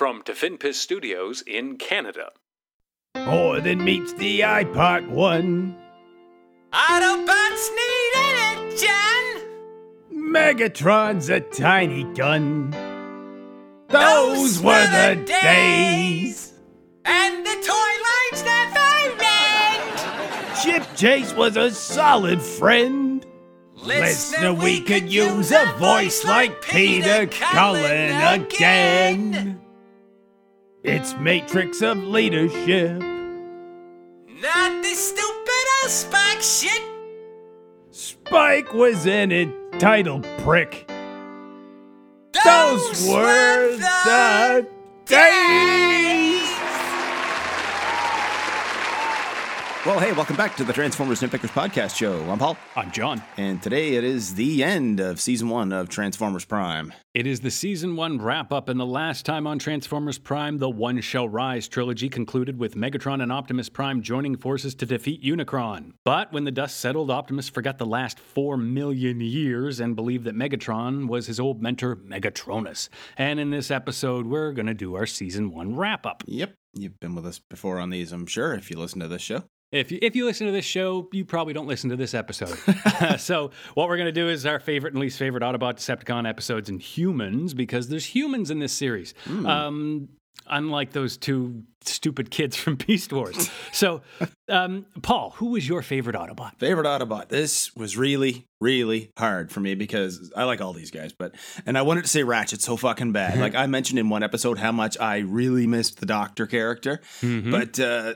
from Tafinpis Studios in Canada. More than meets the eye, part one. Autobots need energon! Megatron's a tiny gun. Those, were the days. And the toy lines never end! Chip Chase was a solid friend. Listener, we could use a voice like Peter Cullen again. It's Matrix of Leadership. Not this stupid old Spike shit! Spike was an entitled prick. Those were the days. Well, hey, welcome back to the Transformers Nitpickers Podcast Show. I'm Paul, I'm John. and today it is the end of season one of Transformers Prime. It is the season one wrap up, and the last time on Transformers Prime, the One Shall Rise trilogy concluded with Megatron and Optimus Prime joining forces to defeat Unicron. But when the dust settled, Optimus forgot the last four million years and believed that Megatron was his old mentor, Megatronus. And in this episode, we're going to do our season one wrap up. Yep, you've been with us before on these, I'm sure, if you listen to this show. If you, if you listen to this show, you probably don't listen to this episode. so, what we're going to do is our favorite and least favorite Autobot Decepticon episodes and humans, because there's humans in this series. Um, unlike those two stupid kids from Beast Wars. so, um, Paul, who was your favorite Autobot? Favorite Autobot. This was really, really hard for me because I like all these guys, but and I wanted to say Ratchet so fucking bad. like I mentioned in one episode how much I really missed the Doctor character, but uh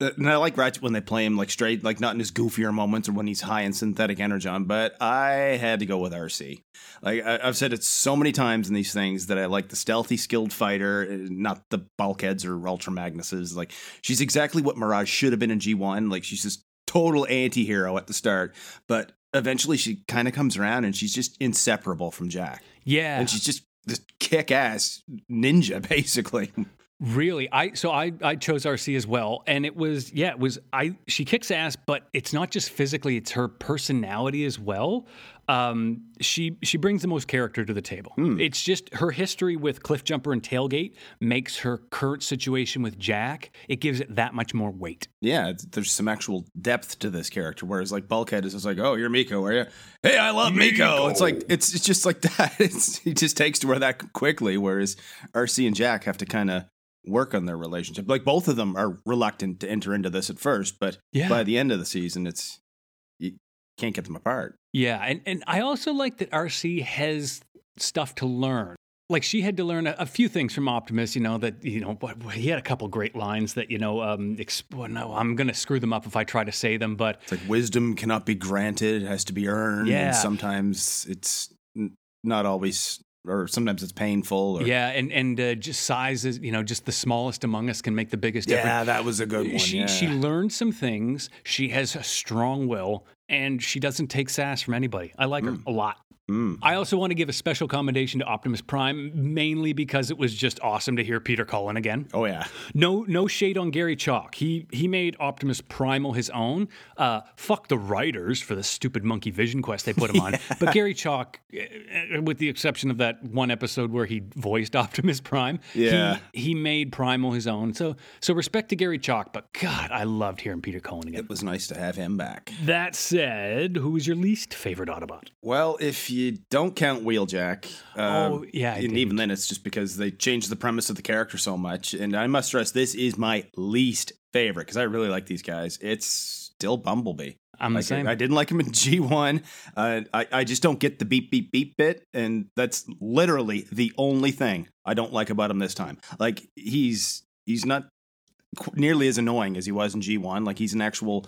and I like Ratchet when they play him like straight, like not in his goofier moments or when he's high in synthetic energon. But I had to go with Arcee. Like I, I've said it so many times in these things that I like the stealthy, skilled fighter, uh, not the bulkheads or Ultra Magnuses. Like she's exactly what Mirage should have been in G one. Like she's this total anti-hero at the start, but eventually she kind of comes around and she's just inseparable from Jack, Yeah. and she's just this kick-ass ninja basically. Really, I so I I chose Arcee as well, and it was yeah, it was I. She kicks ass, but it's not just physically; it's her personality as well. Um, she she brings the most character to the table. It's just her history with Cliffjumper and Tailgate makes her current situation with Jack. It gives it that much more weight. yeah, it's- there's some actual depth to this character. Whereas like Bulkhead is just like, oh, you're Miko, are you? Hey, I love Miko. It's like it's it's just like that. It's he just takes to her that quickly. Whereas Arcee and Jack have to kind of work on their relationship. Like both of them are reluctant to enter into this at first, but Yeah. by the end of the season, it's you can't get them apart. Yeah, and and I also like that Arcee has stuff to learn. Like she had to learn a, a few things from Optimus, you know that you know he had a couple great lines that you know. Um, exp- well, no, I'm going to screw them up if I try to say them, but It's like wisdom cannot be granted; it has to be earned. Yeah. and sometimes it's n- not always, or sometimes it's painful. Or, yeah, and and uh, just sizes, you know, just the smallest among us can make the biggest difference. yeah, that was a good one. she yeah. she learned some things. She has a strong will, and she doesn't take sass from anybody. I like her a lot. Mm. I also want to give a special commendation to Optimus Prime, mainly because it was just awesome to hear Peter Cullen again. Oh yeah. No, no shade on Gary Chalk. He he made Optimus Primal his own. Uh, fuck the writers for the stupid Monkey Vision quest they put him on. But Gary Chalk, eh, with the exception of that one episode where he voiced Optimus Prime, Yeah. he, he made Primal his own. So so respect to Gary Chalk. But God, I loved hearing Peter Cullen again. It was nice to have him back. That said, who is your least favorite Autobot? Well, if you don't count Wheeljack, uh, Oh, yeah, I and didn't. even then, it's just because they changed the premise of the character so much. And I must stress, this is my least favorite because I really like these guys. It's still Bumblebee. I'm the Like, same. I didn't like him in G one. Uh, I I just don't get the beep beep beep bit, and that's literally the only thing I don't like about him this time. Like he's he's not qu- nearly as annoying as he was in G one. Like he's an actual.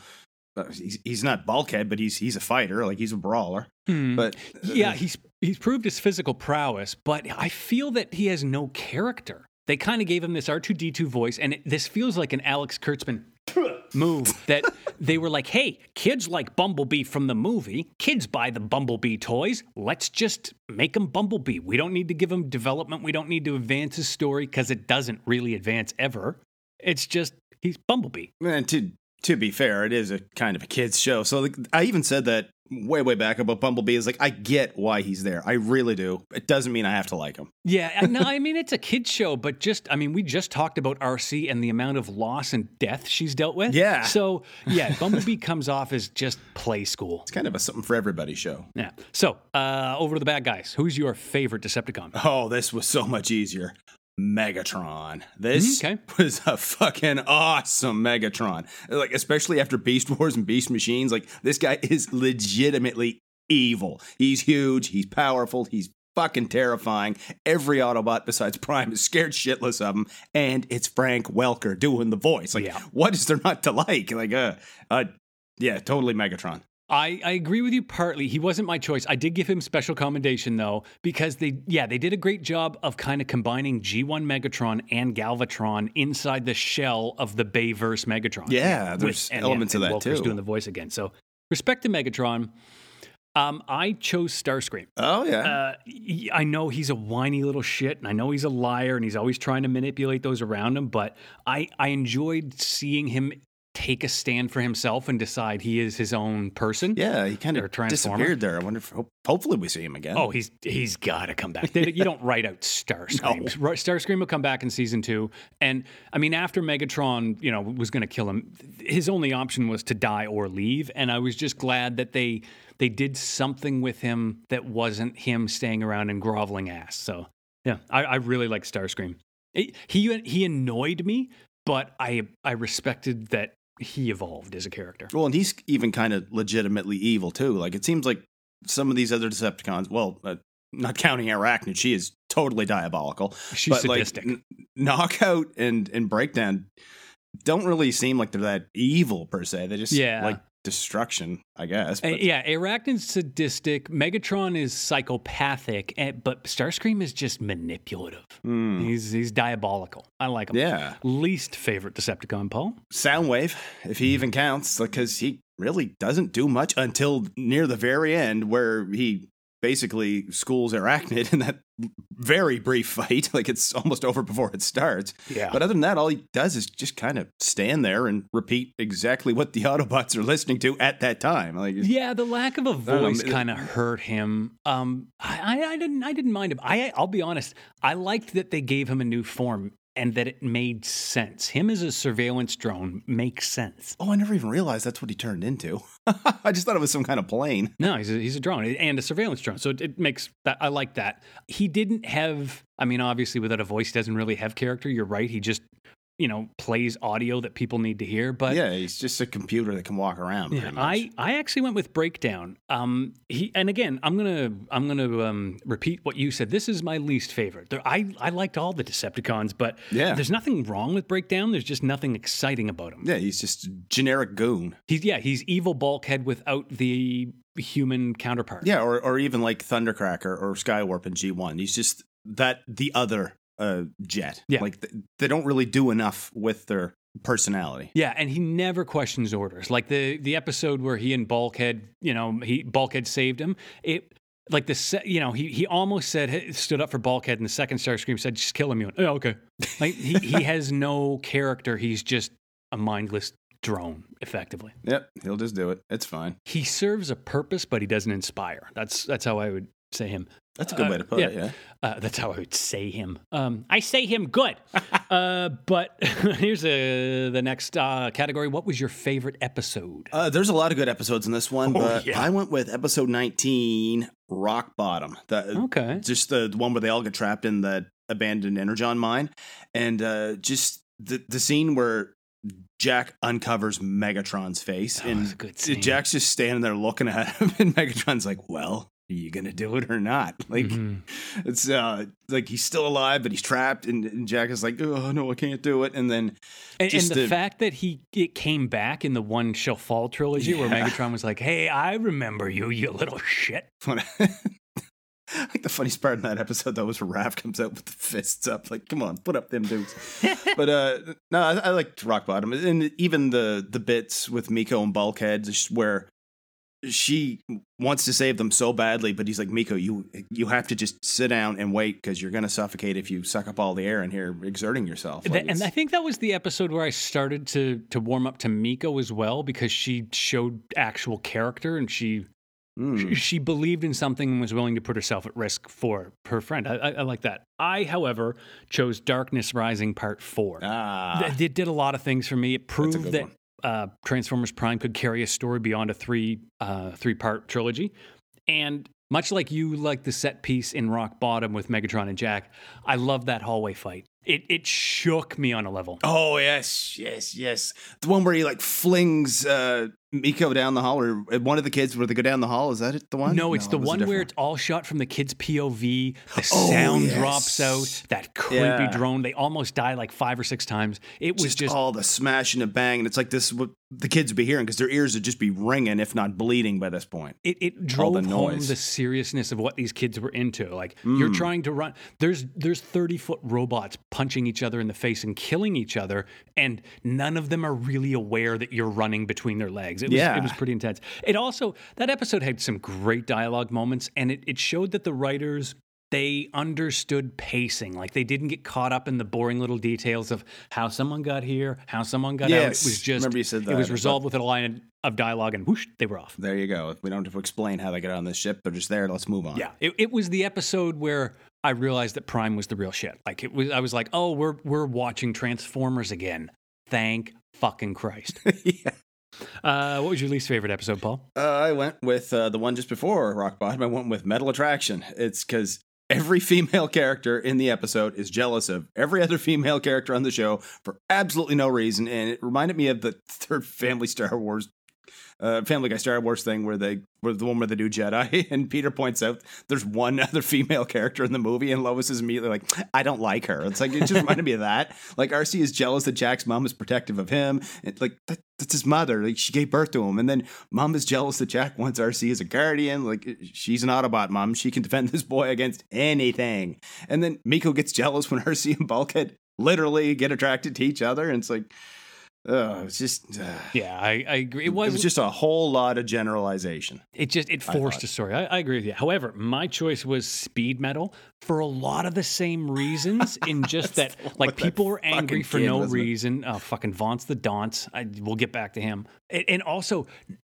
Uh, he's, he's not bulkhead, but he's he's a fighter. Like he's a brawler. Hmm. But uh, Yeah, he's he's proved his physical prowess, but I feel that he has no character. They kind of gave him this R2D2 voice, and it, this feels like an Alex Kurtzman move that they were like, hey, kids like Bumblebee from the movie. Kids buy the Bumblebee toys. Let's just make him Bumblebee. We don't need to give him development. We don't need to advance his story because it doesn't really advance ever. It's just he's Bumblebee. And to to be fair, it is a kind of a kids show. So like, I even said that way way back about Bumblebee is like I get why he's there. I really do. It doesn't mean I have to like him. Yeah, no, I mean it's a kids show, but just I mean we just talked about Arcee and the amount of loss and death she's dealt with. Yeah. So yeah, Bumblebee comes off as just play school. It's kind of a something for everybody show. Yeah. So uh, over to the bad guys. Who's your favorite Decepticon? Oh, this was so much easier. Megatron. This Okay. was a fucking awesome Megatron. Like especially after Beast Wars and Beast Machines, like this guy is legitimately evil. He's huge, he's powerful, he's fucking terrifying. Every Autobot besides Prime is scared shitless of him, and it's Frank Welker doing the voice. Like, Yeah. what is there not to like? Like, uh, uh, yeah, totally Megatron. I, I agree with you partly. He wasn't my choice. I did give him special commendation though, because they yeah, they did a great job of kind of combining G1 Megatron and Galvatron inside the shell of the Bayverse Megatron. Yeah, With- there's and- elements and of that Welker's too. doing the voice again. So respect to Megatron. Um, I chose Starscream. Oh yeah. Uh, I know he's a whiny little shit, and I know he's a liar, and he's always trying to manipulate those around him. But I, I enjoyed seeing him take a stand for himself and decide he is his own person. yeah, he kind of disappeared there. I wonder if hopefully we see him again. Oh, he's he's got to come back. They- you don't write out Starscream. No. Starscream will come back in season two, and I mean, after Megatron, you know, was going to kill him, his only option was to die or leave. And I was just glad that they they did something with him that wasn't him staying around and groveling ass. So yeah, I, I really like Starscream. It- he he annoyed me, but I I respected that he evolved as a character. Well, and he's even kind of legitimately evil too. Like it seems like some of these other Decepticons, well, uh, not counting Airachnid, she is totally diabolical. She's but sadistic. like N- Knockout and and Breakdown don't really seem like they're that evil per se. They just Yeah. like destruction, I guess. Uh, But yeah, Airachnid's sadistic. Megatron is psychopathic, and, but Starscream is just manipulative. Hmm. He's he's diabolical. I like him. yeah, Least favorite Decepticon, Paul. Soundwave, if he even counts, because he really doesn't do much until near the very end, where he basically schools Airachnid in that very brief fight. Like it's almost over before it starts. Yeah. But other than that, all he does is just kind of stand there and repeat exactly what the Autobots are listening to at that time. Like, Yeah, the lack of a voice it- kind of hurt him. Um, I, I, I didn't I didn't mind him. I I'll be honest. I liked that they gave him a new form and that it made sense. Him as a surveillance drone makes sense. oh, I never even realized that's what he turned into. I just thought it was some kind of plane. No, he's a, he's a drone and a surveillance drone. So it, it makes that I like that. He didn't have. I mean, obviously, without a voice, he doesn't really have character. You're right. He just you know plays audio that people need to hear. But yeah, he's just a computer that can walk around. Yeah, pretty much. I, I actually went with breakdown. Um, he and again, I'm gonna I'm gonna um, repeat what you said. This is my least favorite. There, I I liked all the Decepticons, but Yeah. there's nothing wrong with breakdown. There's just nothing exciting about him. yeah, he's just a generic goon. He's yeah, he's evil bulkhead without the human counterpart. Yeah, or or even like Thundercracker or Skywarp in G one. He's just that the other uh, jet. Yeah. like th- they don't really do enough with their personality. Yeah, and he never questions orders. Like the the episode where he and Bulkhead, you know, he Bulkhead saved him. It like the se- you know he he almost said stood up for Bulkhead, and the second Starscream said just kill him. You went, oh okay. Like he he has no character. He's just a mindless drone, effectively. Yep, he'll just do it. It's fine. He serves a purpose, but he doesn't inspire. That's that's how I would say him. That's a good Uh, way to put yeah. it. Yeah. Uh, that's how I would say him. Um, I say him good. uh, but here's uh the next uh, category. What was your favorite episode? Uh, there's a lot of good episodes in this one, Oh, but yeah. I went with episode 19, Rock Bottom. The, Okay. Just the, the one where they all get trapped in the abandoned Energon mine. And uh, just the, the scene where Jack uncovers Megatron's face. That and good. Jack's just standing there looking at him, and Megatron's like, well, are you to do it or not? Like, Mhm. it's uh, like he's still alive, but he's trapped. And, and Jack is like, oh, no, I can't do it. And then And, and the fact that he it came back in the one shall fall trilogy where Megatron was like, "Hey, I remember you, you little shit." I think the funniest part in that episode though was where Raf comes out with the fists up, like, "Come on, put up them dudes." but uh, no, I, I liked Rock Bottom, and even the the bits with Miko and Bulkhead, just where she wants to save them so badly, but he's like, Miko, you you have to just sit down and wait because you're gonna suffocate if you suck up all the air in here exerting yourself. Like, and I think that was the episode where I started to to warm up to Miko as well because she showed actual character and she Mm. sh- she believed in something and was willing to put herself at risk for her friend. I, I, I like that. I, however, chose Darkness Rising Part Four. ah, It did a lot of things for me. It proved that one. Uh, Transformers Prime could carry a story beyond a three uh, three part trilogy, and much like you like the set piece in Rock Bottom with Megatron and Jack, I love that hallway fight. It it shook me on a level. Oh yes, yes, yes. The one where he like flings uh, Miko down the hall, or one of the kids where they go down the hall. Is that it? The one? No, it's it the was one where it's all shot from the kid's POV. The Oh, sound yes. drops out. That creepy Yeah. drone. They almost die like five or six times. It was just, just, all the smash and the bang, and it's like this what the kids would be hearing because their ears would just be ringing, if not bleeding, by this point. it, it all the drove home noise. the seriousness of what these kids were into. Like Mm. you're trying to run. There's there's 30 foot robots punching each other in the face and killing each other, and none of them are really aware that you're running between their legs. It was, Yeah. it was pretty intense. It also that episode had some great dialogue moments, and it, it showed that the writers they understood pacing. Like they didn't get caught up in the boring little details of how someone got here, how someone got out. It Yes. was just Remember you said that. it was resolved with a line of dialogue, and whoosh, they were off. There you go. We don't have to explain how they get on this ship. They're just there. Let's move on. Yeah, it, it was the episode where I realized that Prime was the real shit. Like it was, I was like, oh, we're we're watching Transformers again. Thank fucking Christ. yeah. Uh, what was your least favorite episode, Paul? Uh, I went with uh, the one just before Rock Bottom. I went with Metal Attraction. It's because every female character in the episode is jealous of every other female character on the show for absolutely no reason, and it reminded me of the third Family Star Wars. Uh, Family Guy Star Wars thing where they where the one where they do Jedi and Peter points out there's one other female character in the movie and Lois is immediately like I don't like her. It's like it just reminded me of that. Like Arcee is jealous that Jack's mom is protective of him. And like that, that's his mother. Like she gave birth to him, and then mom is jealous that Jack wants Arcee as a guardian. Like she's an Autobot mom. She can defend this boy against anything. And then Miko gets jealous when Arcee and Bulkhead literally get attracted to each other, and it's like. Uh, was just uh, Yeah, I, I agree. It it was, was just a whole lot of generalization. it just it forced a story. I, I agree with you. However, my choice was speed metal for a lot of the same reasons. In just that, like that people were angry for kid, no reason. Uh, fucking Vaughn's the Daunt. I, we'll get back to him. And, and also.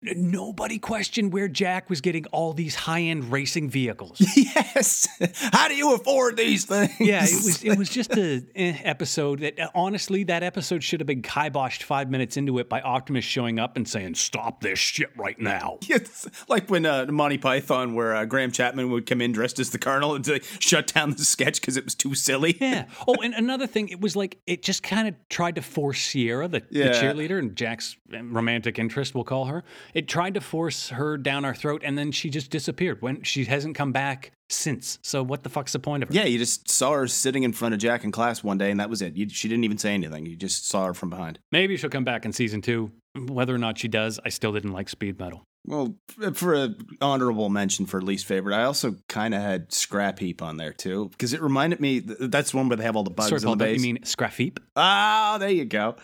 Nobody questioned where Jack was getting all these high-end racing vehicles. yes. How do you afford these things? Yeah, it was it was just a eh, episode that uh, honestly that episode should have been kiboshed five minutes into it by Optimus showing up and saying stop this shit right now. It's like when uh, Monty Python, where uh, Graham Chapman would come in dressed as the Colonel and to shut down the sketch because it was too silly. Yeah. Oh, and another thing, it was like it just kind of tried to force Sierra, the, the cheerleader and Jack's um, romantic interest, we'll call her. It tried to force her down our throat, and then she just disappeared. When she hasn't come back since. So what the fuck's the point of her? Yeah, you just saw her sitting in front of Jack in class one day, and that was it. You, she didn't even say anything. You just saw her from behind. Maybe she'll come back in season two. Whether or not she does, I still didn't like speed metal. Well, for a honorable mention for least favorite, I also kind of had Scrap Heap on there too because it reminded me. th- That's the one where they have all the bugs Sorry, in Paul, the base. you mean Scrafeep? Ah, there you go.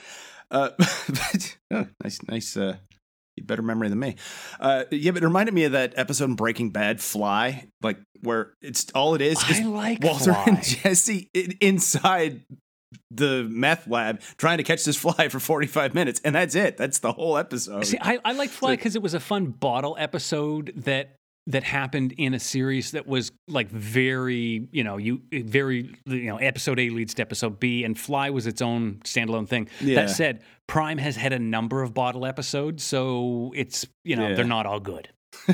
Uh, but, oh, nice, nice. Uh, better memory than me. Uh, yeah, but it reminded me of that episode in Breaking Bad, Fly, like where it's all it is is I like Walter Fly. and Jesse inside the meth lab trying to catch this fly for 45 minutes, and that's it. That's the whole episode. See, I, I like Fly because it was a fun bottle episode that that happened in a series that was like very, you know, you very, you know, episode A leads to episode B, and Fly was its own standalone thing. Yeah. That said, Prime has had a number of bottle episodes, so it's you know Yeah. they're not all good.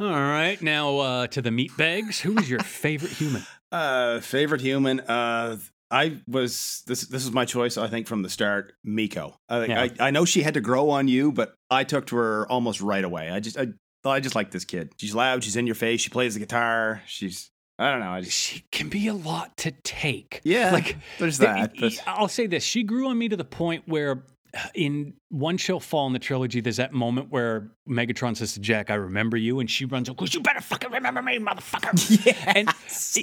all right, now uh, to the meat bags. Who is your favorite human? Uh, favorite human. Uh, I was this. This is my choice. I think from the start, Miko. I, Yeah. I I know she had to grow on you, but I took to her almost right away. I just I I just like this kid. She's loud. She's in your face. She plays the guitar. She's I don't know. I just She can be a lot to take. yeah. like there's Th- that. But I'll say this: she grew on me to the point where in One Shall Fall in the trilogy, there's that moment where Megatron says to Jack, I remember you. And she runs, Because you better fucking remember me, motherfucker. And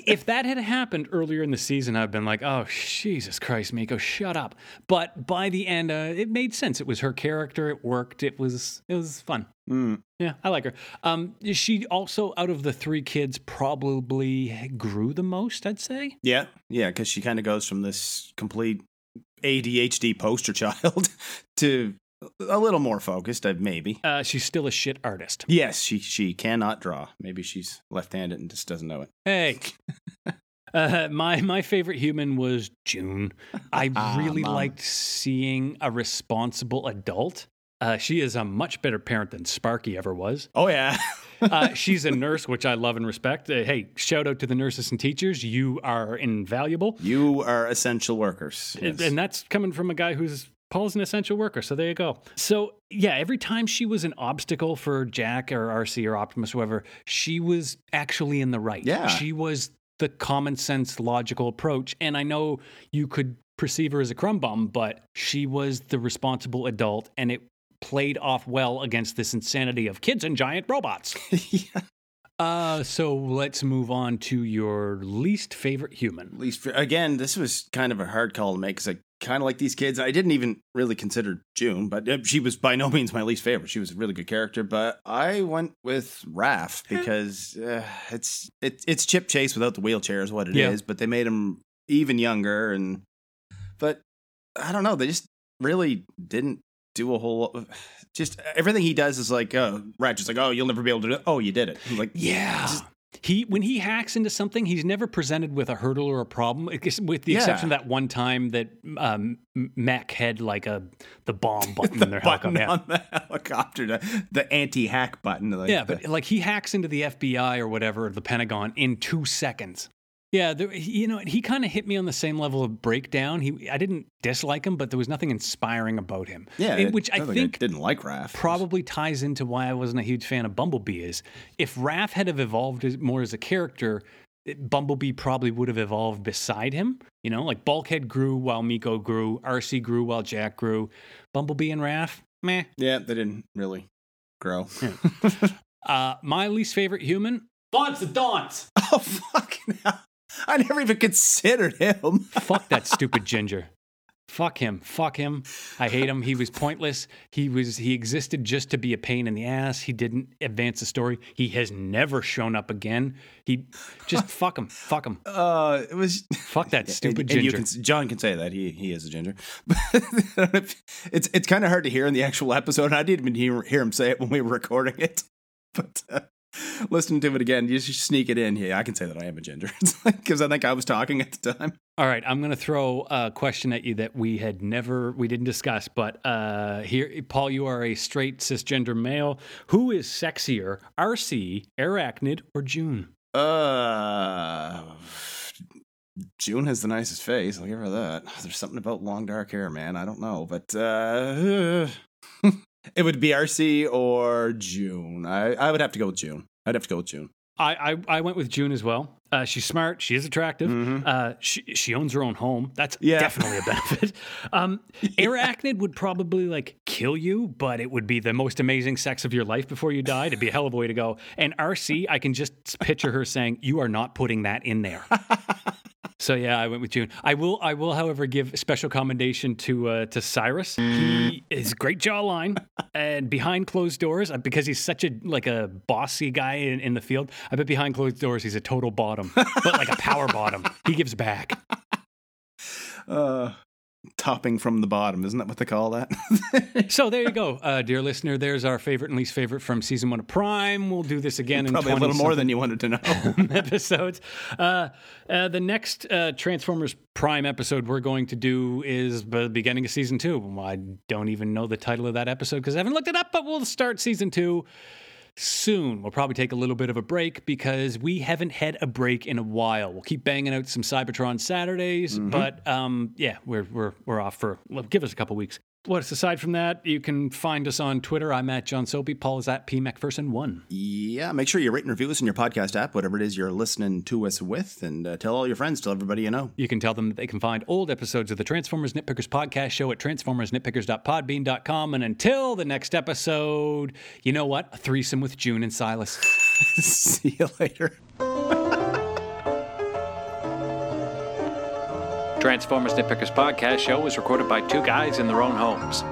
if that had happened earlier in the season, I'd been like, oh, Jesus Christ, Miko, shut up. But by the end, uh, it made sense. It was her character. It worked. It was, it was fun. Yeah, I like her. Um, she also, out of the three kids, probably grew the most, I'd say. Yeah, yeah, because she kind of goes from this complete ADHD poster child to a little more focused, uh, maybe. Uh, she's still a shit artist. Yes, she she cannot draw. Maybe she's left-handed and just doesn't know it. Hey. Uh, my my favorite human was June. I Ah, really liked seeing a responsible adult. Uh, she is a much better parent than Sparky ever was. Oh yeah, Uh, she's a nurse, which I love and respect. Uh, hey, shout out to the nurses and teachers. You are invaluable. you are essential workers. And- Yes. And that's coming from a guy who's Paul's an essential worker. So there you go. So yeah, every time she was an obstacle for Jack or Arcee or Optimus, whoever, she was actually in the right. Yeah. She was the common sense, logical approach. And I know you could perceive her as a crumb bum, but she was the responsible adult and it played off well against this insanity of kids and giant robots. yeah. Uh, so let's move on to your least favorite human. Least again, this was kind of a hard call to make because I kind of like these kids. I didn't even really consider June, but uh, she was by no means my least favorite. She was a really good character, but I went with Raf because uh, it's it, it's Chip Chase without the wheelchair is what it is. Yeah. But they made him even younger, and but I don't know. They just really didn't do a whole lot. Just everything he does is like, oh, Ratchet's like, oh, you'll never be able to do it. Oh, you did it. I'm like, Yeah. Just- he when he hacks into something, he's never presented with a hurdle or a problem, with the Yeah. exception of that one time that um, Mac had like a the bomb button in their button helicopter. Yeah. on the helicopter, the, the anti-hack button. Like yeah, the- but like he hacks into the FBI or whatever, the Pentagon, in two seconds. Yeah, there, you know, he kind of hit me on the same level of breakdown. He, I didn't dislike him, but there was nothing inspiring about him. yeah, it- which I think didn't like Raf. probably ties into why I wasn't a huge fan of Bumblebee is if Raf had have evolved more as a character, Bumblebee probably would have evolved beside him. You know, like Bulkhead grew while Miko grew, Arcee grew while Jack grew. Bumblebee and Raf, meh. Yeah, they didn't really grow. Uh, my least favorite human, Daunts the Daunts. oh fucking hell! I never even considered him. Fuck that stupid ginger. Fuck him. Fuck him. I hate him. He was pointless. He was he existed just to be a pain in the ass. He didn't advance the story. He has never shown up again. He just fuck him. Fuck him. Uh, it was Fuck that stupid and, and you ginger. can, John can say that he he is a ginger. It's it's kind of hard to hear in the actual episode. I didn't even hear, hear him say it when we were recording it, but. Uh, Listening to it again, you just sneak it in. Yeah, I can say that I am a ginger. It's like because I think I was talking at the time. All right, I'm going to throw a question at you that we had never we didn't discuss, but uh here Paul, you are a straight cisgender male. Who is sexier, Arcee, Airachnid, or June? Uh, June has the nicest face. I'll give her that. There's something about long dark hair, man. I don't know, but uh, it would be Arcee or June. I I would have to go with June. I'd have to go with June. I, I, I went with June as well. Uh, she's smart. She is attractive. Mhm. Uh, she, she owns her own home. That's Yeah. definitely a benefit. Um, Airachnid would probably like kill you, but it would be the most amazing sex of your life before you die. It'd be a hell of a way to go. And Arcee, I can just picture her saying, "You are not putting that in there." So yeah, I went with June. I will, I will, however, give special commendation to uh, to Silas. He is great jawline, and behind closed doors, uh, because he's such a like a bossy guy in, in the field. I bet behind closed doors he's a total bottom, but like a power bottom. He gives back. Uh, topping from the bottom, isn't that what they call that? So there you go, uh, dear listener. There's our favorite and least favorite from season one of Prime. We'll do this again in Probably a little more than you wanted to know. episodes. Uh, uh, the next uh, Transformers Prime episode we're going to do is the beginning of season two. I don't even know the title of that episode because I haven't looked it up, but we'll start season two soon. We'll probably take a little bit of a break because we haven't had a break in a while. We'll keep banging out some Cybertron Saturdays, but um, yeah, we're we're we're off for well, give us a couple weeks. What's aside from that, you can find us on Twitter. I'm at John Soapy. Paul is at P McPherson1. Yeah, make sure you rate and review us in your podcast app, whatever it is you're listening to us with, and uh, tell all your friends, tell everybody you know. You can tell them that they can find old episodes of the Transformers Nitpickers podcast show at transformersnitpickers.podbean.com. And until the next episode, you know what? A threesome with June and Silas. See you later. Transformers Nitpickers podcast show was recorded by two guys in their own homes.